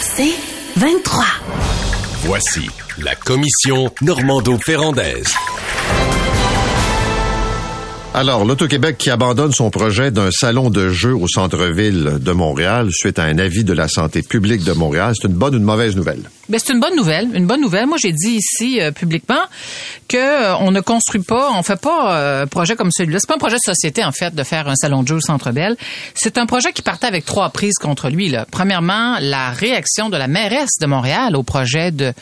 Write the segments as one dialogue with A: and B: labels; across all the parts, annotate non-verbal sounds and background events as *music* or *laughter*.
A: C'est 23.
B: Voici la commission Normando-Ferrandaise.
C: Alors, l'Auto-Québec qui abandonne son projet d'un salon de jeux au centre-ville de Montréal suite à un avis de la santé publique de Montréal, c'est une bonne ou une mauvaise nouvelle?
D: Ben, c'est une bonne nouvelle, une bonne nouvelle. Moi, j'ai dit ici euh, publiquement que euh, on ne construit pas, on fait pas euh, un projet comme celui-là. C'est pas un projet de société en fait de faire un salon de jeu au Centre Bell. C'est un projet qui partait avec trois prises contre lui. Là. Premièrement, la réaction de la mairesse de Montréal au projet de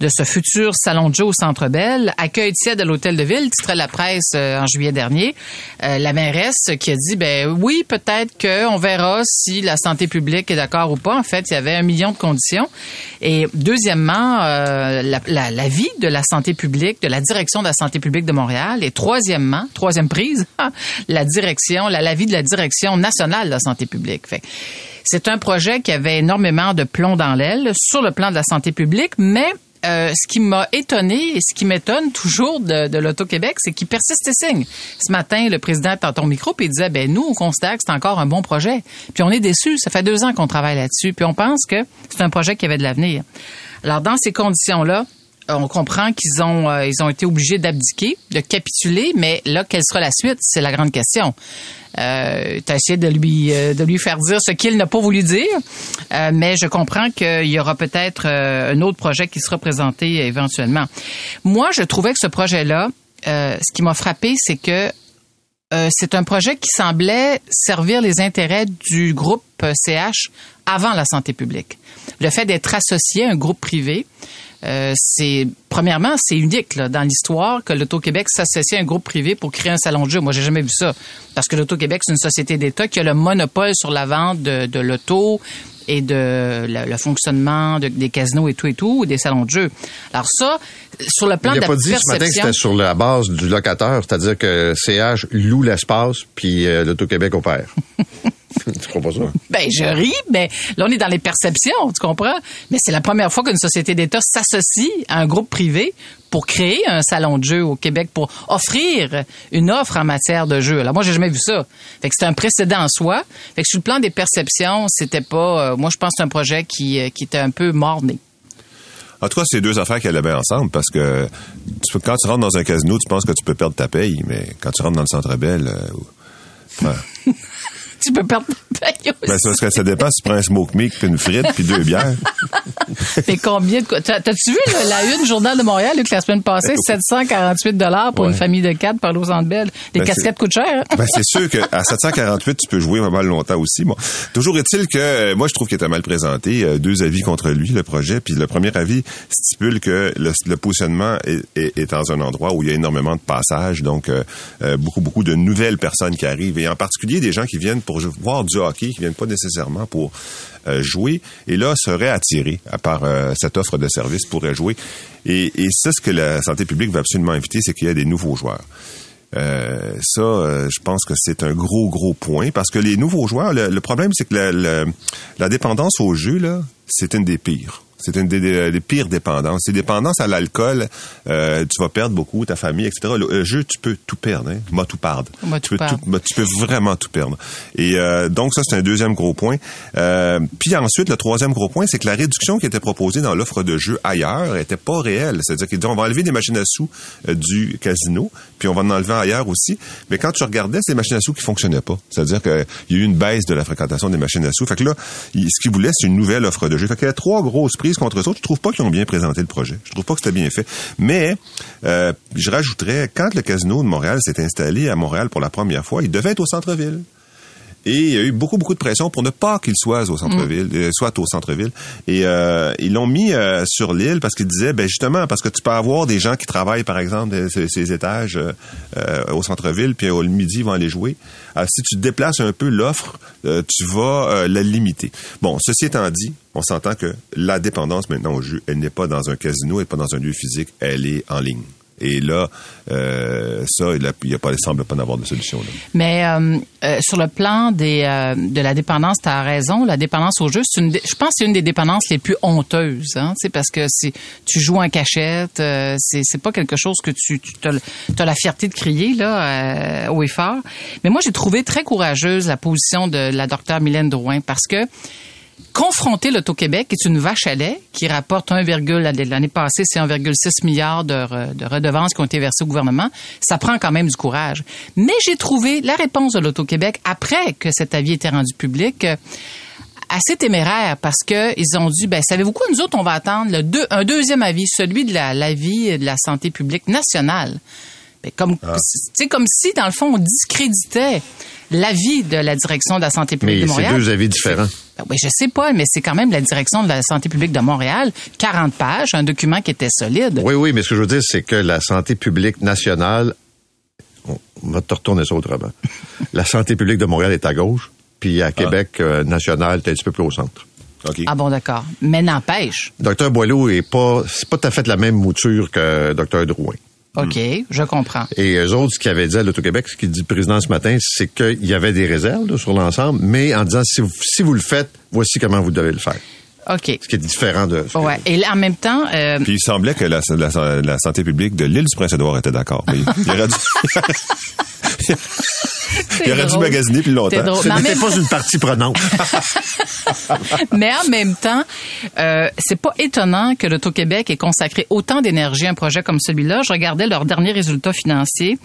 D: de ce futur salon de jeu au Centre Bell, accueil tiède à l'hôtel de ville, titrait la presse en juillet dernier. la mairesse qui a dit ben oui, peut-être que on verra si la santé publique est d'accord ou pas. En fait, il y avait un million de conditions et Deuxièmement, euh, la, vie de la santé publique, de la direction de la santé publique de Montréal. Et troisièmement, troisième prise, *laughs* la direction, la, vie de la direction nationale de la santé publique. C'est un projet qui avait énormément de plomb dans l'aile sur le plan de la santé publique, mais euh, ce qui m'a étonné et ce qui m'étonne toujours de, de l'Auto-Québec, c'est qu'il persiste et signe. Ce matin, le président est en ton micro puis il disait, ben nous, on constate que c'est encore un bon projet. Puis on est déçus. Ça fait deux ans qu'on travaille là-dessus. Puis on pense que c'est un projet qui avait de l'avenir. Alors, dans ces conditions-là, on comprend qu'ils ont euh, ont été obligés d'abdiquer, de capituler, mais là, quelle sera la suite? C'est la grande question. Euh, as essayé de lui euh, de lui faire dire ce qu'il n'a pas voulu dire, euh, mais je comprends qu'il y aura peut-être un autre projet qui sera présenté éventuellement. Moi, je trouvais que ce projet-là, ce qui m'a frappé, c'est que c'est un projet qui semblait servir les intérêts du groupe CH avant la santé publique. Le fait d'être associé à un groupe privé, euh, c'est premièrement, c'est unique là, dans l'histoire que l'Auto-Québec s'associe à un groupe privé pour créer un salon de jeu. Moi, j'ai jamais vu ça. Parce que l'Auto-Québec, c'est une société d'État qui a le monopole sur la vente de, de l'auto et de le, fonctionnement des casinos et tout et tout, ou des salons de jeu. Alors ça, sur le plan de la pas dit ce matin que
C: c'était sur la base du locateur, c'est-à-dire que CH loue l'espace, puis euh, l'Auto-Québec opère. *laughs* *laughs* tu crois pas ça?
D: Ben, je ris, mais là, on est dans les perceptions, tu comprends? Mais c'est la première fois qu'une société d'État s'associe à un groupe privé pour créer un salon de jeu au Québec, pour offrir une offre en matière de jeu. Alors moi, j'ai jamais vu ça. Fait que c'est un précédent en soi. Fait que sur le plan des perceptions, c'était pas. Euh, moi, je pense que c'est un projet qui, euh, qui était un peu morné.
E: En tout cas, c'est deux affaires qui allaient bien ensemble parce que quand tu rentres dans un casino, tu penses que tu peux perdre ta paye, mais quand tu rentres dans le centre belle, euh, *laughs*
D: tu peux perdre
E: ta paye aussi. Ben, ça, ça dépend si tu prends un smoke meat, puis une frite, puis deux bières. *laughs*
D: Mais combien de quoi? T'as-tu vu la une Journal de Montréal, Luc, la semaine passée, 748 dollars pour une famille de quatre par Los Angeles. Les ben, casquettes coûtent cher. Hein?
E: Ben, c'est sûr qu'à 748, tu peux jouer mal longtemps aussi. Bon. Toujours est-il que, euh, moi, je trouve qu'il était mal présenté. Euh, deux avis contre lui, le projet. Puis le premier avis stipule que le, positionnement est, dans un endroit où il y a énormément de passages. Donc, euh, beaucoup, beaucoup de nouvelles personnes qui arrivent. Et en particulier des gens qui viennent pour voir du hockey, qui viennent pas nécessairement pour euh, jouer et là serait attiré à part euh, cette offre de service pourrait jouer. Et, et c'est ce que la santé publique va absolument éviter, c'est qu'il y a des nouveaux joueurs. Euh, ça, je pense que c'est un gros, gros point parce que les nouveaux joueurs, le, problème, c'est que la, la, dépendance au jeu, là, c'est une des pires. C'est une des, pires dépendances. C'est dépendance à l'alcool. Euh, tu vas perdre beaucoup, ta famille, etc. Le, jeu, tu peux tout perdre. Hein? Moi, tout perdre.
D: tu, peux
E: tu peux vraiment tout perdre. Et euh, donc, ça, c'est un deuxième gros point. Euh, puis ensuite, le troisième gros point, c'est que la réduction qui était proposée dans l'offre de jeu ailleurs était pas réelle. C'est-à-dire qu'ils on va enlever des machines à sous du casino, puis on va en enlever ailleurs aussi. Mais quand tu regardais, c'est des machines à sous qui fonctionnaient pas. C'est-à-dire qu'il y a eu une baisse de la fréquentation des machines à sous. Fait que là, ce qu'ils voulaient, c'est une nouvelle offre de jeu. Fait qu'il y a trois grosses prises contre autres. Je trouve pas qu'ils ont bien présenté le projet. Je trouve pas que c'était bien fait. Mais euh, je rajouterais, quand le casino de Montréal s'est installé à Montréal pour la première fois, il devait être au centre-ville. Et il y a eu beaucoup, beaucoup de pression pour ne pas qu'il soit au centre-ville, mm. euh, soit au centre-ville. Et euh, ils l'ont mis euh, sur l'île parce qu'ils disaient, ben justement, parce que tu peux avoir des gens qui travaillent, par exemple, ces, ces étages au centre-ville, puis au midi, ils vont aller jouer. Alors, si tu déplaces un peu l'offre, tu vas la limiter. Bon, ceci étant dit, on s'entend que la dépendance maintenant au jeu, elle n'est pas dans un casino, elle n'est pas dans un lieu physique, elle est en ligne. Et là, euh, ça, il ne semble pas avoir de solution. Là.
D: Mais euh, euh, sur le plan des, de la dépendance, tu as raison. La dépendance au jeu, une, je pense c'est une des dépendances les plus honteuses. Hein, parce que si tu joues en cachette, c'est, c'est pas quelque chose que tu, tu as, la fierté de crier là, au effort. Mais moi, j'ai trouvé très courageuse la position de la docteure Mylène Drouin parce que confronter l'Auto-Québec, qui est une vache à lait, qui rapporte 1, l'année passée, c'est 1,6 milliard de, de redevances qui ont été versées au gouvernement. Ça prend quand même du courage. Mais j'ai trouvé la réponse de l'Auto-Québec après que cet avis était rendu public. euh, assez téméraire parce que ils ont dit ben savez-vous quoi nous autres on va attendre le deux, un deuxième avis celui de la l'avis de la santé publique nationale ben, comme c'est comme si dans le fond on discréditait l'avis de la direction de la santé publique
C: Mais
D: de
C: c'est
D: Montréal
C: deux avis différents.
D: Ben oui, je sais pas, mais c'est quand même la direction de la santé publique de Montréal, 40 pages, un document qui était solide.
C: Oui, oui, mais ce que je veux dire, c'est que la santé publique nationale, on va te retourner ça autrement. *laughs* la santé publique de Montréal est à gauche, puis à Québec euh, national, t'es un petit peu plus au centre.
E: OK.
D: Ah bon, d'accord. Mais n'empêche.
C: Docteur Boileau est pas, c'est pas tout à fait la même mouture que Docteur Drouin.
D: OK, je comprends.
C: Et eux autres, ce qu'ils avaient dit à l'Auto-Québec, ce qu'il dit le président ce matin, c'est qu'il y avait des réserves là, sur l'ensemble, mais en disant si vous, si vous le faites, voici comment vous devez le faire.
D: OK.
C: Ce qui est différent de.
D: Ouais. Et là, en même temps, euh,
E: Puis il semblait que la, la- la santé publique de l'île du Prince-Édouard était d'accord. Mais Il aurait dû, *laughs* il aurait dû
D: drôle.
E: magasiner plus longtemps.
D: C'est drôle.
C: Ce n'était pas une partie prenante. *laughs*
D: Mais en même temps, euh, c'est pas étonnant que l'Auto-Québec ait consacré autant d'énergie à un projet comme celui-là. Je regardais leurs derniers résultats financiers.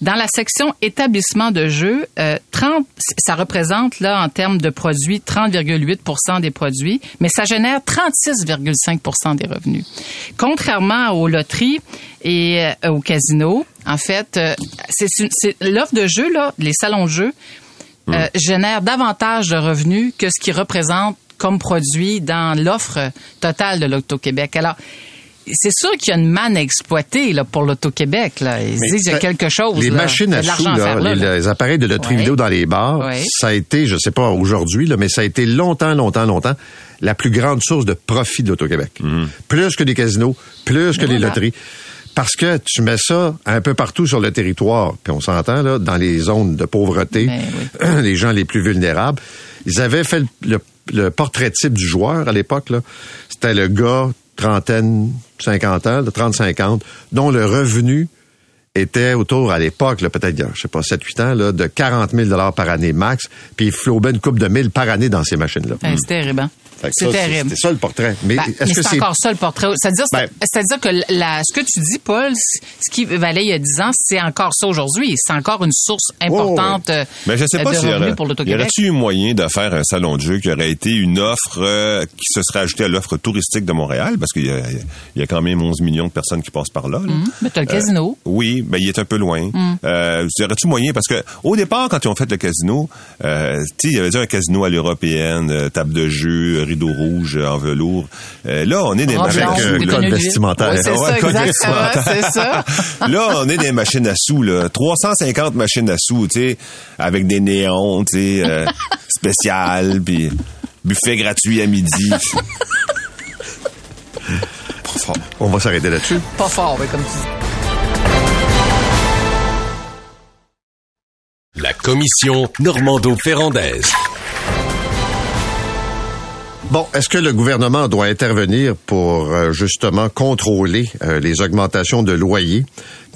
D: Dans la section établissement de jeux, euh, 30, ça représente là en termes de produits 30,8% des produits, mais ça génère 36,5% des revenus. Contrairement aux loteries et euh, aux casinos, en fait, euh, c'est l'offre de jeux là, les salons de jeux euh, génère davantage de revenus que ce qui représente comme produit dans l'offre totale de l'Auto-Québec. Alors, c'est sûr qu'il y a une manne à exploiter là, pour l'Auto-Québec. Là. Ils
C: Mais,
D: disent qu'il y a quelque chose.
C: Les
D: là.
C: machines à sous, là,
D: faire là,
C: les,
D: là.
C: les appareils de loterie
D: Ouais.
C: vidéo dans les bars,
D: Ouais.
C: ça a été, je sais pas aujourd'hui, là, mais ça a été longtemps, longtemps, longtemps, la plus grande source de profit de l'Auto-Québec. Plus que les casinos, plus que les
D: Voilà.
C: loteries. Parce que tu mets ça un peu partout sur le territoire, puis on s'entend, là, dans les zones de pauvreté,
D: Ben *clears throat*
C: les gens les plus vulnérables. Ils avaient fait le, le- le portrait type du joueur à l'époque, là. C'était le gars, trentaine, 50 ans, de 30-50, dont le revenu était autour, à l'époque, peut-être, je sais pas, 7-8 ans, là, de 40 000 par année max, puis il flobait une coupe de 1000 par année dans ces machines-là.
D: Hey, c'est terrible. C'est terrible.
C: C'était ça le portrait. Mais
D: Ben,
C: est-ce
D: mais
C: que
D: c'est
C: c'est...
D: encore ça le portrait. C'est-à-dire,
C: Ben-
D: c'est-à-dire que la, ce que tu dis, Paul, ce qui valait il y a 10 ans, c'est encore ça aujourd'hui. C'est encore une source importante euh,
E: Mais je sais pas
D: de
E: s'il y
D: revenus pour
E: y aurait-il eu moyen de faire un salon de jeu qui aurait été une offre euh, qui se serait ajoutée à l'offre touristique de Montréal, parce qu'il y a, il y a quand même 11 millions de personnes qui passent par là. là.
D: Mais t'as le casino.
E: Oui, ben il est un peu loin. Euh, y aurait-tu moyen? Parce que au départ quand ils ont fait le casino, euh, il y avait déjà un casino à l'européenne, euh, table de jeu, rideau rouge en velours. Euh, là, on est des
D: Robe
E: machines
C: euh,
D: des
C: code vestimentaire.
D: Ouais, c'est
E: Ouais,
D: ça,
E: code
D: exactement,
E: vestimentaire.
D: c'est ça. *laughs*
E: là, on est des machines à sous, là. 350 machines à sous, tu sais, avec des néons, tu sais, euh, *laughs* spéciales, puis buffet gratuit à midi. Pas fort.
C: On va s'arrêter là-dessus.
D: Pas fort, oui, comme tu dis.
B: La commission Normando-Ferrandaise.
C: Bon, est-ce que le gouvernement doit intervenir pour euh, justement contrôler euh, les augmentations de loyer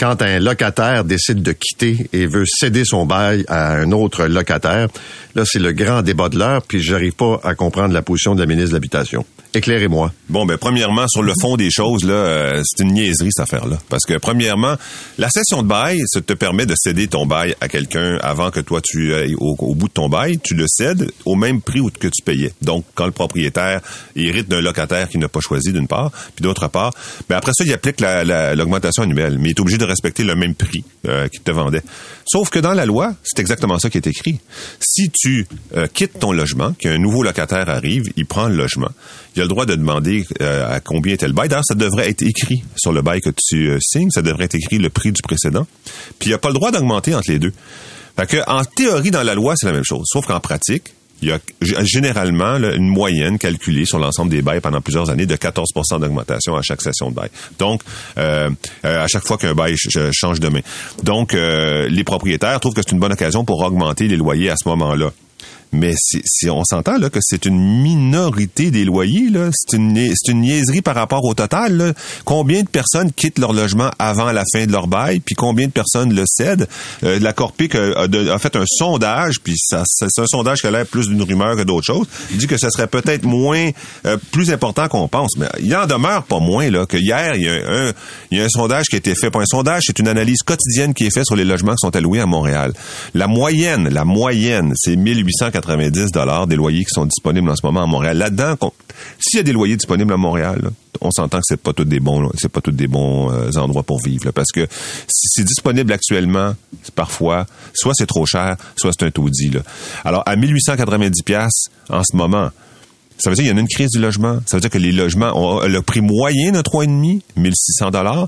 C: quand un locataire décide de quitter et veut céder son bail à un autre locataire? Là, c'est le grand débat de l'heure, puis j'arrive pas à comprendre la position de la ministre de l'Habitation. Éclairez-moi.
E: Bon, ben premièrement, sur le fond des choses, là, euh, c'est une niaiserie cette affaire-là. Parce que premièrement, la cession de bail, ça te permet de céder ton bail à quelqu'un avant que toi tu ailles au, bout de ton bail, tu le cèdes au même prix que tu payais. Donc, quand le propriétaire hérite d'un locataire qu'il n'a pas choisi d'une part, puis d'autre part, ben après ça, il applique la- la- l'augmentation annuelle, mais il est obligé de respecter le même prix euh, qu'il te vendait. Sauf que dans la loi, c'est exactement ça qui est écrit. Si tu euh, quittes ton logement, qu'un nouveau locataire arrive, il prend le logement, il a le droit de demander euh, à combien était le bail. D'ailleurs, ça devrait être écrit sur le bail que tu euh, signes, ça devrait être écrit le prix du précédent. Puis il a pas le droit d'augmenter entre les deux. Fait que, en théorie, dans la loi, c'est la même chose. Sauf qu'en pratique, il y a généralement une moyenne calculée sur l'ensemble des bails pendant plusieurs années de 14% d'augmentation à chaque session de bail. Donc, euh, à chaque fois qu'un bail ch- ch- change de main. Donc, les propriétaires trouvent que c'est une bonne occasion pour augmenter les loyers à ce moment-là. Mais si, on s'entend là que c'est une minorité des loyers, là, c'est une, c'est une niaiserie par rapport au total. là. Combien de personnes quittent leur logement avant la fin de leur bail, puis combien de personnes le cèdent? Euh, la Corpic a, a fait un sondage, puis ça, c'est un sondage qui a l'air plus d'une rumeur que d'autre chose. Il dit que ce serait peut-être moins, euh, plus important qu'on pense. Mais il en demeure pas moins là que hier, il y a un, il y a un sondage qui a été fait. Pas un sondage, c'est une analyse quotidienne qui est faite sur les logements qui sont alloués à Montréal. La moyenne, la moyenne, c'est 1890 dollars des loyers qui sont disponibles en ce moment à Montréal. Là-dedans, s'il y a des loyers disponibles à Montréal, on s'entend que c'est pas des bons, c'est pas tous des bons euh, endroits pour vivre, parce que si c'est disponible actuellement, parfois, soit c'est trop cher, soit c'est un taudis. Là. Alors à 1890 pièces en ce moment. Ça veut dire qu'il y a une crise du logement. Ça veut dire que les logements le prix moyen de 3,5, 1600 dollars.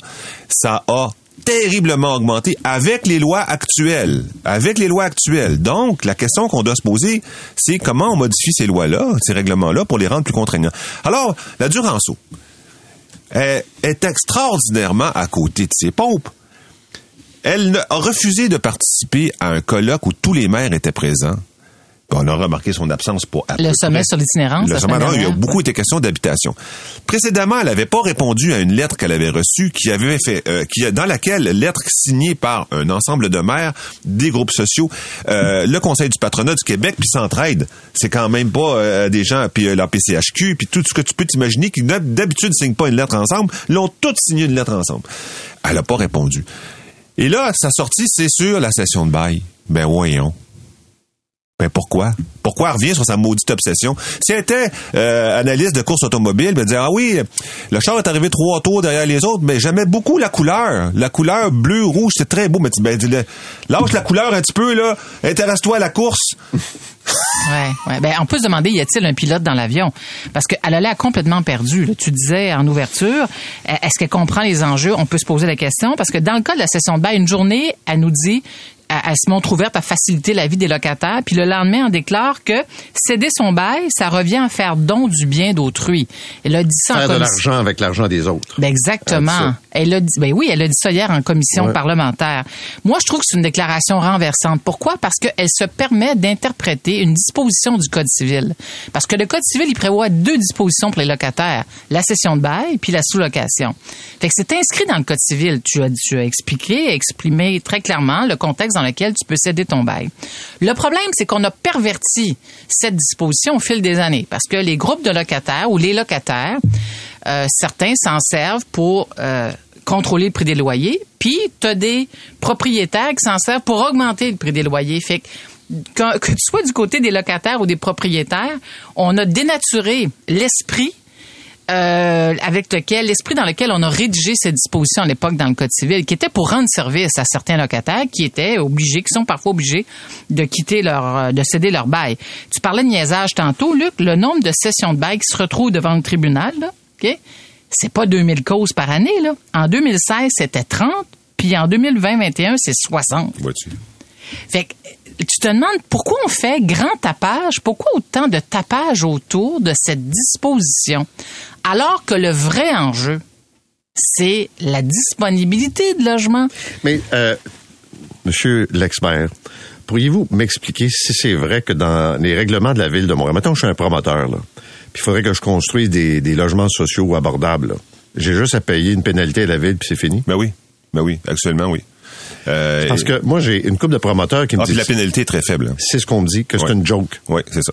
E: Ça a terriblement augmenté avec les lois actuelles. Avec les lois actuelles. Donc, la question qu'on doit se poser, c'est comment on modifie ces lois-là, ces règlements-là, pour les rendre plus contraignants. Alors, la Duranceau est, est extraordinairement à côté de ses pompes. Elle a refusé de participer à un colloque où tous les maires étaient présents. On a remarqué son absence pour à
D: Le sommet
E: près-
D: sur l'itinérance,
E: Le sommet, il y a beaucoup été question d'habitation. Précédemment, elle n'avait pas répondu à une lettre qu'elle avait reçue, qui avait fait, euh, qui dans laquelle lettre signée par un ensemble de maires, des groupes sociaux, euh, le Conseil du patronat du Québec, puis Centraide. C'est quand même pas euh, des gens, puis euh, la PCHQ, puis tout ce que tu peux t'imaginer qui d'hab- d'habitude signent pas une lettre ensemble, l'ont toutes signé une lettre ensemble. Elle n'a pas répondu. Et là, sa sortie, c'est sur la session de bail. Ben voyons. Pourquoi? Pourquoi elle revient sur sa maudite obsession? Si elle était euh, analyste de course automobile, elle disait Ah oui, le char est arrivé trois tours derrière les autres, mais j'aimais beaucoup la couleur. La couleur bleu, rouge, c'est très beau, mais tu ben, lâche la couleur un petit peu, là. Intéresse-toi à la course. *laughs*
D: Ouais. Ben, on peut se demander, y a-t-il un pilote dans l'avion? Parce qu'elle a l'air complètement perdue. Tu disais en ouverture, euh, est-ce qu'elle comprend les enjeux? On peut se poser la question. Parce que dans le cas de la session de bail, une journée, elle nous dit, elle, se montre ouverte à faciliter la vie des locataires. Puis le lendemain, on déclare que céder son bail, ça revient à faire don du bien d'autrui. Elle a dit ça en
C: Faire de l'argent avec l'argent des autres.
D: Ben exactement.
C: Elle
D: a dit, ben oui, elle a dit ça hier en commission
C: Ouais.
D: parlementaire. Moi, je trouve que c'est une déclaration renversante. Pourquoi? Parce qu'elle se permet d'interpréter une disposition du Code civil. Parce que le Code civil, il prévoit deux dispositions pour les locataires. La cession de bail puis la sous-location. Fait que c'est inscrit dans le Code civil. Tu as, tu as expliqué, exprimé très clairement le contexte dans lequel tu peux céder ton bail. Le problème, c'est qu'on a perverti cette disposition au fil des années. Parce que les groupes de locataires ou les locataires, euh, certains s'en servent pour euh, contrôler le prix des loyers, puis tu as des propriétaires qui s'en servent pour augmenter le prix des loyers. Fait que, quand- que tu sois du côté des locataires ou des propriétaires, on a dénaturé l'esprit euh, avec lequel, l'esprit dans lequel on a rédigé cette disposition à l'époque dans le Code civil, qui était pour rendre service à certains locataires qui étaient obligés, qui sont parfois obligés de quitter leur, de céder leur bail. Tu parlais de niaisage tantôt, Luc, le nombre de sessions de bail qui se retrouvent devant le tribunal, là, OK? C'est pas 2000 causes par année, là. En 2016, c'était 30, puis en 2020-21, c'est 60.
E: Vois-tu?
D: Fait que tu te demandes pourquoi on fait grand tapage, pourquoi autant de tapage autour de cette disposition, alors que le vrai enjeu, c'est la disponibilité de logements.
C: Mais, euh, monsieur l'expert, pourriez-vous m'expliquer si c'est vrai que dans les règlements de la ville de Montréal, mettons, je suis un promoteur, là, puis il faudrait que je construise des, des logements sociaux abordables. J'ai juste à payer une pénalité à la ville, puis c'est fini.
E: Ben oui. Ben oui, actuellement, oui. Euh,
C: Parce que moi, j'ai une couple de promoteurs qui me
E: ah,
C: disent...
E: la pénalité est très faible.
C: C'est ce qu'on me dit, que c'est
E: Ouais.
C: une joke.
E: Oui, c'est ça.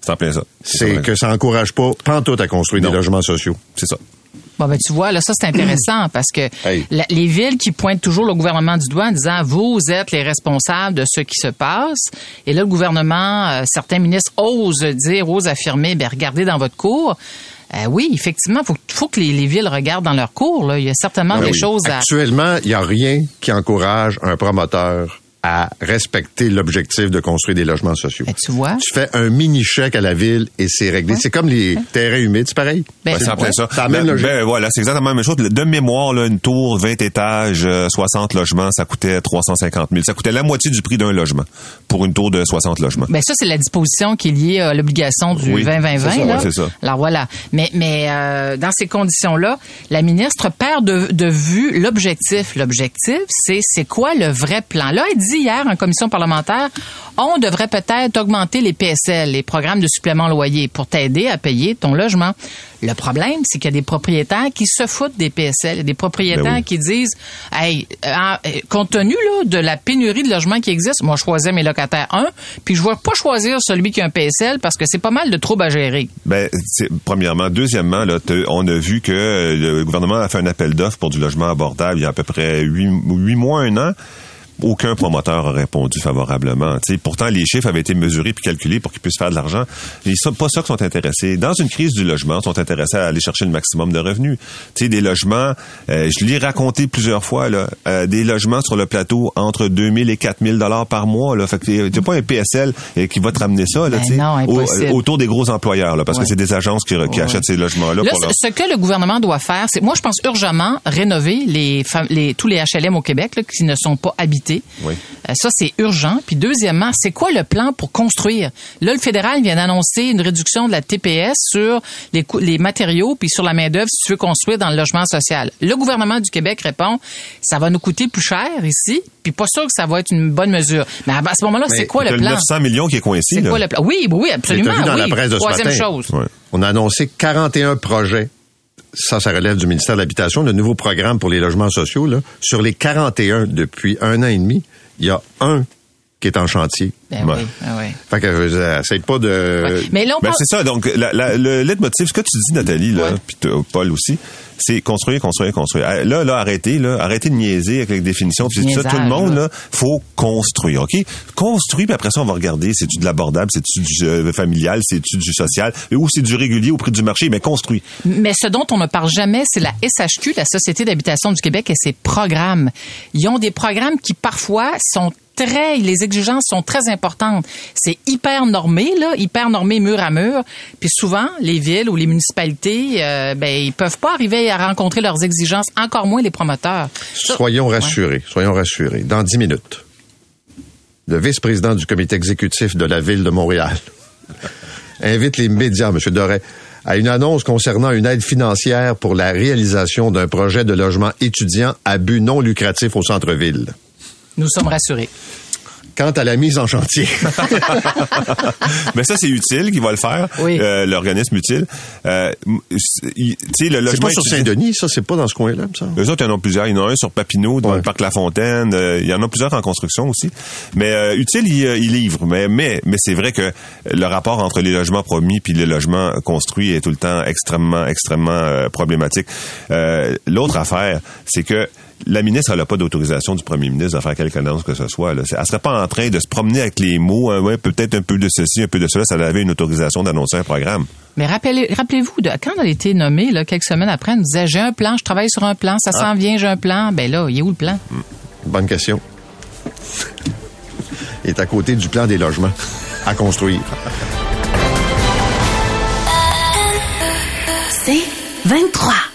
E: C'est en plein ça.
C: C'est que ça encourage pas, pantoute à construire
E: Non.
C: des logements sociaux.
E: C'est ça.
D: Bon, ben, tu vois, là, ça, c'est intéressant parce que *clears throat*
C: Hey.
D: la- les villes qui pointent toujours le gouvernement du doigt en disant, vous êtes les responsables de ce qui se passe. Et là, le gouvernement, euh, certains ministres osent dire, osent affirmer, ben, regardez dans votre cours. Euh, oui, effectivement, il faut, faut que les, les villes regardent dans leur cours. Là. Il y a certainement
C: Ben
D: des
C: oui.
D: choses à...
C: Actuellement, il n'y a rien qui encourage un promoteur à respecter l'objectif de construire des logements sociaux.
D: Ben, tu vois.
C: Tu fais un mini chèque à la ville et c'est réglé. C'est comme les terrains humides, c'est pareil.
D: Ben,
E: Ouais, c'est en plein
D: ouais.
E: ça.
C: La même
E: Ben,
C: logique.
E: ben, voilà, c'est exactement la même chose. De mémoire, là, une tour, 20 étages, euh, 60 logements, ça coûtait 350 000. Ça coûtait la moitié du prix d'un logement pour une tour de 60 logements.
D: Ben ça, c'est la disposition qui est liée à l'obligation du
E: Oui,
D: 20-20-20.
E: c'est ça,
D: là.
E: ça.
D: Alors voilà. Mais, mais euh, dans ces conditions-là, la ministre perd de, de vue l'objectif. L'objectif, c'est c'est quoi le vrai plan? Là, elle dit dit hier en commission parlementaire, on devrait peut-être augmenter les PSL, les programmes de supplément loyer, pour t'aider à payer ton logement. Le problème, c'est qu'il y a des propriétaires qui se foutent des PSL. Il y a des propriétaires
C: Ben oui.
D: qui disent, hey, euh, compte tenu là, de la pénurie de logements qui existe, moi, je choisis mes locataires un, puis je vais pas choisir celui qui a un PSL parce que c'est pas mal de troubles à gérer.
E: Ben, premièrement. Deuxièmement, là, on a vu que euh, le gouvernement a fait un appel d'offres pour du logement abordable il y a à peu près huit, huit mois, un an. Aucun promoteur a répondu favorablement. Tu sais, pourtant, les chiffres avaient été mesurés puis calculés pour qu'ils puissent faire de l'argent. Ils sont pas ça qui sont intéressés. Dans une crise du logement, ils sont intéressés à aller chercher le maximum de revenus. Tu sais, des logements, euh, je l'ai raconté plusieurs fois, là, euh, des logements sur le plateau entre 2000 et 4000 dollars par mois. Là. Fait que t'as pas un PSL euh, qui va te ramener ça, là,
D: Ben non,
E: au- autour des gros employeurs, là, parce
D: Ouais.
E: que c'est des agences qui, qui
D: Ouais.
E: achètent ces logements-là.
D: Là,
E: pour leur-
D: ce que le gouvernement doit faire, c'est, moi, je pense urgemment rénover les, les tous les HLM au Québec là, qui ne sont pas habités.
E: Oui.
D: Euh, ça, c'est urgent. Puis deuxièmement, c'est quoi le plan pour construire? Là, le fédéral vient d'annoncer une réduction de la TPS sur les, matériaux puis sur la main-d'œuvre si tu veux construire dans le logement social. Le gouvernement du Québec répond, ça va nous coûter plus cher ici, puis pas sûr que ça va être une bonne mesure. Mais à ce moment-là, c'est quoi le plan?
E: 900 millions qui est coincé.
D: C'est quoi le plan? Oui, oui, absolument.
C: vu dans
D: oui.
C: la presse de ce
D: Troisième
C: matin.
D: chose.
E: Ouais.
C: On a annoncé 41 projets. Ça, ça relève du ministère de l'Habitation, le nouveau programme pour les logements sociaux. Là. Sur les 41 depuis un an et demi, il y a un qui est en chantier.
D: Ben
E: Ouais.
D: oui, ben oui.
C: Fait que euh, essaye pas de...
D: Ouais. Mais là, on
E: Ben,
D: parle-
E: c'est ça. Donc, la, la- le leitmotiv, ce que tu dis, Nathalie, là, puis t- Paul aussi, c'est construire, construire, construire. Ah, Là, là, arrêtez, là, arrêtez de niaiser avec les définitions. Puis tout ça, tout le monde,
D: là.
E: faut construire, ok? Construire, puis après ça, on va regarder, c'est-tu de l'abordable, c'est-tu du euh, familial, c'est-tu du social, ou c'est du régulier au prix du marché, mais construit.
D: Mais ce dont on ne parle jamais, c'est la SHQ, la Société d'habitation du Québec, et ses programmes. Ils ont des programmes qui parfois sont très, les exigences sont très importantes. C'est hyper normé, là, hyper normé mur à mur. Puis souvent, les villes ou les municipalités, euh, ben, ils peuvent pas arriver à rencontrer leurs exigences, encore moins les promoteurs.
C: Soyons rassurés, soyons rassurés. Dans 10 minutes, le vice-président du comité exécutif de la ville de Montréal *laughs* invite les médias, M. Doré, à une annonce concernant une aide financière pour la réalisation d'un projet de logement étudiant à but non lucratif au centre-ville.
D: Nous sommes rassurés.
C: Quant à la mise en chantier, *laughs* *laughs*
E: mais ça, c'est utile qui va le faire,
D: Oui.
E: euh, l'organisme utile. Euh, m- il- tu sais, le
C: c'est
E: logement
C: pas sur Saint-Denis, ça, c'est pas dans ce coin-là, ça.
E: Eux autres, il y en a plusieurs. Il y en a un sur Papineau, dans
C: Ouais.
E: le parc La Fontaine. Euh, il y en a plusieurs en construction aussi. Mais euh, utile, il, euh, il livre. Mais mais mais c'est vrai que le rapport entre les logements promis puis les logements construits est tout le temps extrêmement extrêmement euh, problématique. Euh, L'autre affaire, c'est que la ministre, elle n'a pas d'autorisation du premier ministre de faire quelque annonce que ce soit. Là. Elle serait pas en train de se promener avec les mots, hein, ouais, peut-être un peu de ceci, un peu de cela. Ça elle avait une autorisation d'annoncer un programme.
D: Mais rappelez, rappelez-vous, de, quand elle a été nommée, là, quelques semaines après, elle nous disait, j'ai un plan, je travaille sur un plan, ça s'en vient, j'ai un plan. Ben là, il est où le plan?
C: Bonne question. Il est à côté du plan des logements à construire.
A: C'est 23.